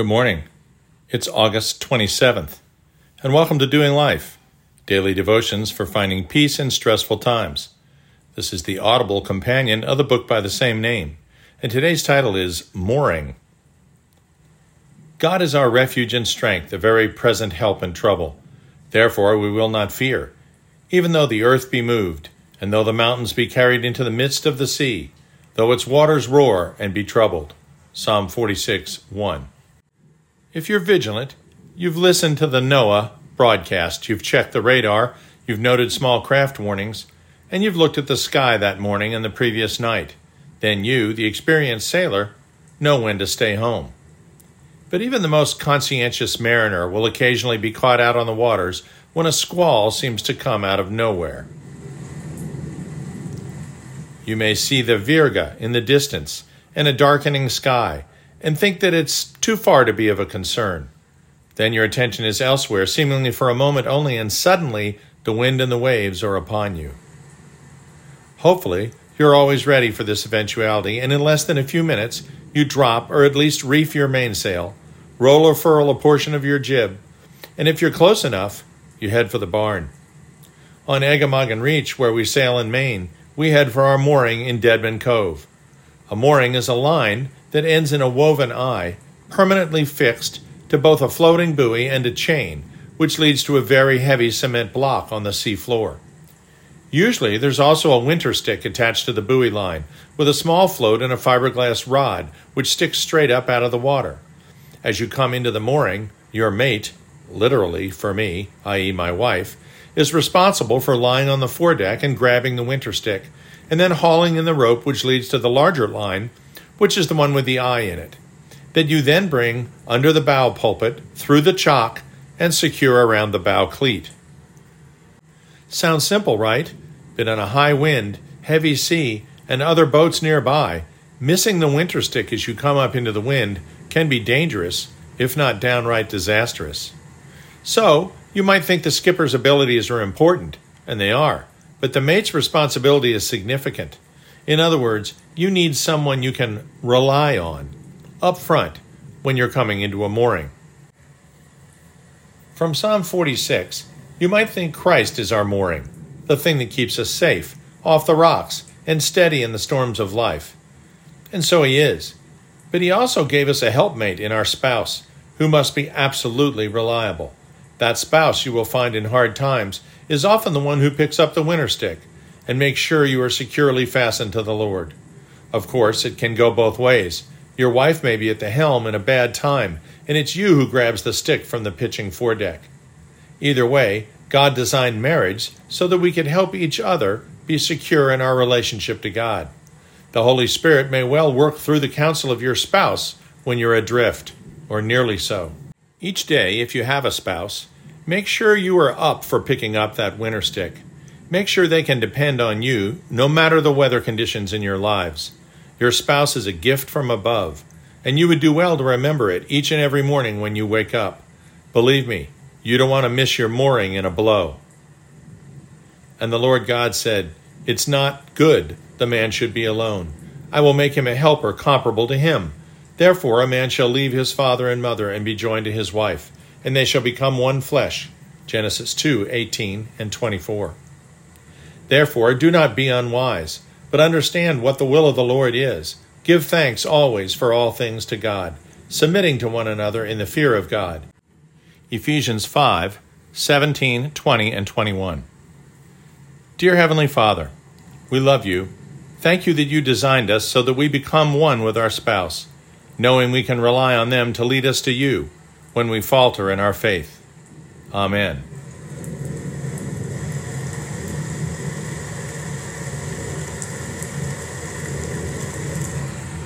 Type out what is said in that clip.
Good morning. It's August 27th, and welcome to Doing Life, daily devotions for finding peace in stressful times. This is the audible companion of the book by the same name, and today's title is Mooring. God is our refuge and strength, a very present help in trouble. Therefore we will not fear, even though the earth be moved, and though the mountains be carried into the midst of the sea, though its waters roar and be troubled. Psalm 46 1. If you're vigilant, you've listened to the NOAA broadcast, you've checked the radar, you've noted small craft warnings, and you've looked at the sky that morning and the previous night. Then you, the experienced sailor, know when to stay home. But even the most conscientious mariner will occasionally be caught out on the waters when a squall seems to come out of nowhere. You may see the Virga in the distance and a darkening sky, and think that it's too far to be of a concern. Then your attention is elsewhere, seemingly for a moment only, and suddenly the wind and the waves are upon you. Hopefully, you're always ready for this eventuality, and in less than a few minutes, you drop or at least reef your mainsail, roll or furl a portion of your jib, and if you're close enough, you head for the barn. On Eggemoggin Reach, where we sail in Maine, we head for our mooring in Deadman Cove. A mooring is a line that ends in a woven eye, permanently fixed to both a floating buoy and a chain, which leads to a very heavy cement block on the sea floor. Usually, there's also a winter stick attached to the buoy line, with a small float and a fiberglass rod, which sticks straight up out of the water. As you come into the mooring, your mate, literally for me, i.e., my wife, is responsible for lying on the foredeck and grabbing the winter stick, and then hauling in the rope which leads to the larger line which is the one with the eye in it, that you then bring under the bow pulpit, through the chock, and secure around the bow cleat. Sounds simple, right? But in a high wind, heavy sea, and other boats nearby, missing the winter stick as you come up into the wind can be dangerous, if not downright disastrous. So, you might think the skipper's abilities are important, and they are, but the mate's responsibility is significant. In other words, you need someone you can rely on up front when you're coming into a mooring. From Psalm 46, you might think Christ is our mooring, the thing that keeps us safe, off the rocks, and steady in the storms of life. And so he is. But he also gave us a helpmate in our spouse, who must be absolutely reliable. That spouse you will find in hard times is often the one who picks up the winter stick and make sure you are securely fastened to the Lord. Of course, it can go both ways. Your wife may be at the helm in a bad time, and it's you who grabs the stick from the pitching foredeck. Either way, God designed marriage so that we could help each other be secure in our relationship to God. The Holy Spirit may well work through the counsel of your spouse when you're adrift, or nearly so. Each day, if you have a spouse, make sure you are up for picking up that winter stick. Make sure they can depend on you no matter the weather conditions in your lives. Your spouse is a gift from above, and you would do well to remember it each and every morning when you wake up. Believe me, you don't want to miss your mooring in a blow. And the Lord God said, It's not good the man should be alone. I will make him a helper comparable to him. Therefore, a man shall leave his father and mother and be joined to his wife, and they shall become one flesh. Genesis 2 18 and 24. Therefore, do not be unwise but understand what the will of the Lord is. Give thanks always for all things to God, submitting to one another in the fear of God. Ephesians 5 17, 20, and 21. Dear Heavenly Father, we love you. Thank you that you designed us so that we become one with our spouse, knowing we can rely on them to lead us to you when we falter in our faith. Amen.